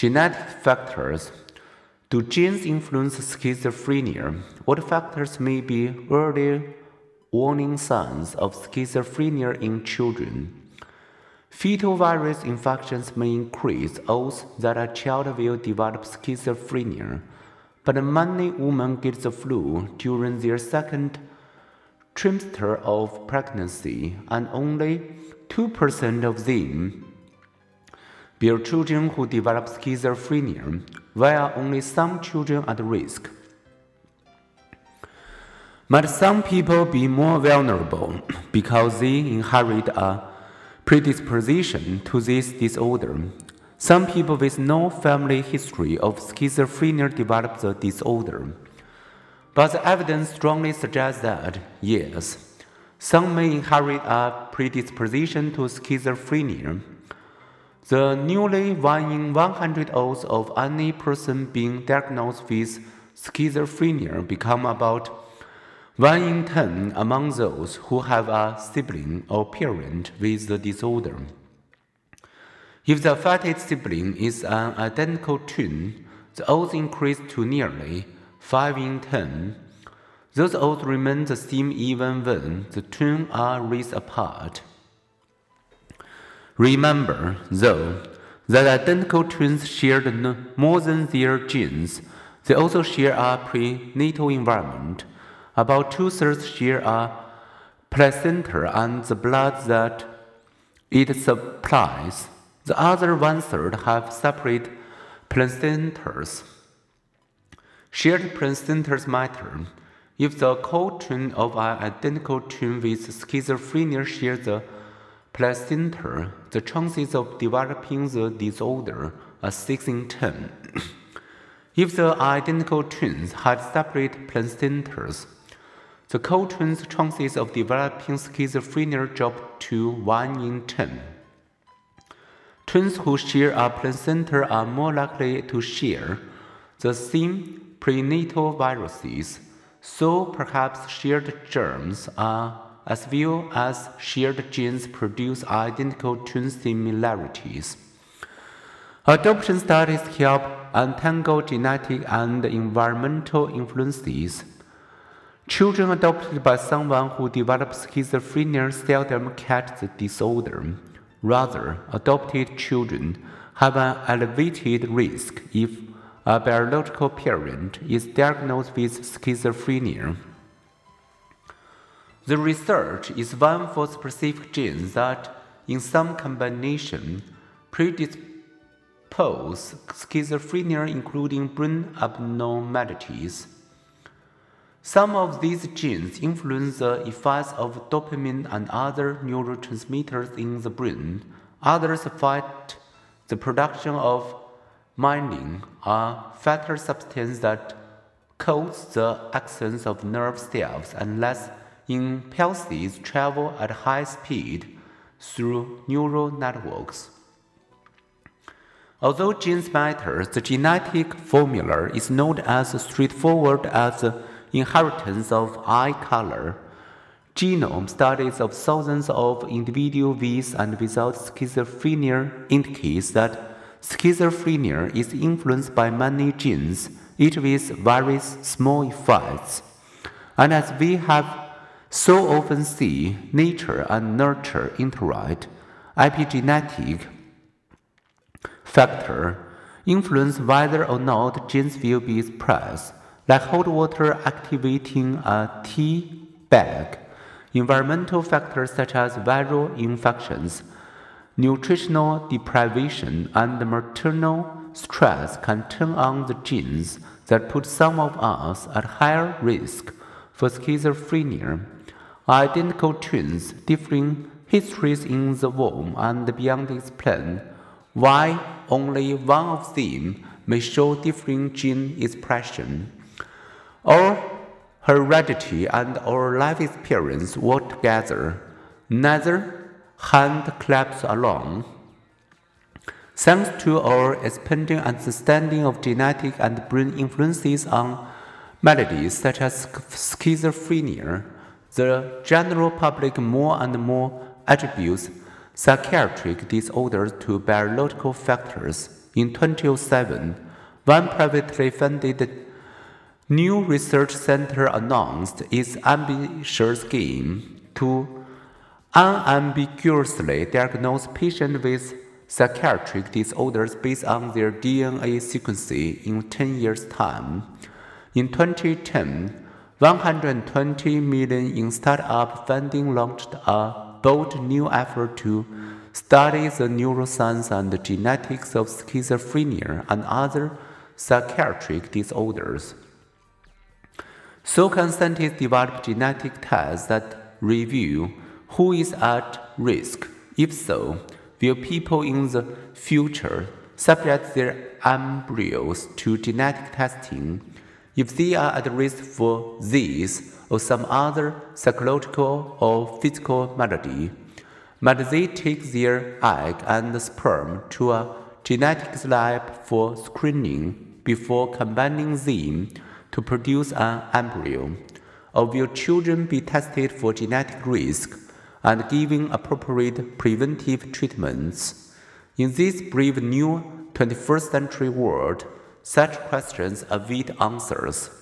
Genetic factors. Do genes influence schizophrenia? What factors may be early warning signs of schizophrenia in children? Fetal virus infections may increase odds that a child will develop schizophrenia, but many women get the flu during their second trimester of pregnancy, and only 2% of them bear children who develop schizophrenia, while only some children at risk. Might some people be more vulnerable because they inherit a predisposition to this disorder. Some people with no family history of schizophrenia develop the disorder. But the evidence strongly suggests that, yes, some may inherit a predisposition to schizophrenia. The newly 1 in 100 odds of any person being diagnosed with schizophrenia become about 1 in 10 among those who have a sibling or parent with the disorder. If the affected sibling is an identical twin, the odds increase to nearly 5 in 10. Those odds remain the same even when the twins are raised apart. Remember, though, that identical twins share more than their genes, they also share a prenatal environment about two thirds share a placenta and the blood that it supplies. The other one third have separate placentas. Shared placentas matter. If the co-twin of an identical twin with schizophrenia share the placenta, the chances of developing the disorder are 6 in 10. if the identical twins had separate placentas, the co-twins' chances of developing schizophrenia drop to 1 in 10. Twins who share a placenta are more likely to share the same prenatal viruses, so perhaps shared germs are as well as shared genes produce identical twin similarities. Adoption studies help untangle genetic and environmental influences Children adopted by someone who develops schizophrenia seldom catch the disorder. Rather, adopted children have an elevated risk if a biological parent is diagnosed with schizophrenia. The research is one for specific genes that, in some combination, predispose schizophrenia, including brain abnormalities. Some of these genes influence the effects of dopamine and other neurotransmitters in the brain. Others fight the production of myelin, a fatal substance that coats the axons of nerve cells and lets impulses travel at high speed through neural networks. Although genes matter, the genetic formula is not as straightforward as inheritance of eye color, genome studies of thousands of individuals with and without schizophrenia indicates that schizophrenia is influenced by many genes, each with various small effects. And as we have so often see nature and nurture interact, epigenetic factor influence whether or not genes will be expressed like hot water activating a tea bag. Environmental factors such as viral infections, nutritional deprivation, and maternal stress can turn on the genes that put some of us at higher risk for schizophrenia. Identical twins, differing histories in the womb and beyond explain why only one of them may show differing gene expression. Our heredity and our life experience work together. Neither hand claps alone. Thanks to our expanding understanding of genetic and brain influences on maladies such as schizophrenia, the general public more and more attributes psychiatric disorders to biological factors In 2007, one privately funded new research center announced its ambitious game to unambiguously diagnose patients with psychiatric disorders based on their DNA sequence in 10 years' time. In 2010, 120 million in startup funding launched a bold new effort to study the neuroscience and genetics of schizophrenia and other psychiatric disorders. So scientists develop genetic tests that reveal who is at risk? If so, will people in the future subject their embryos to genetic testing if they are at risk for this or some other psychological or physical malady? Might they take their egg and sperm to a genetics lab for screening before combining them to produce an embryo? Or will children be tested for genetic risk and given appropriate preventive treatments? In this brave new 21st century world, such questions await answers.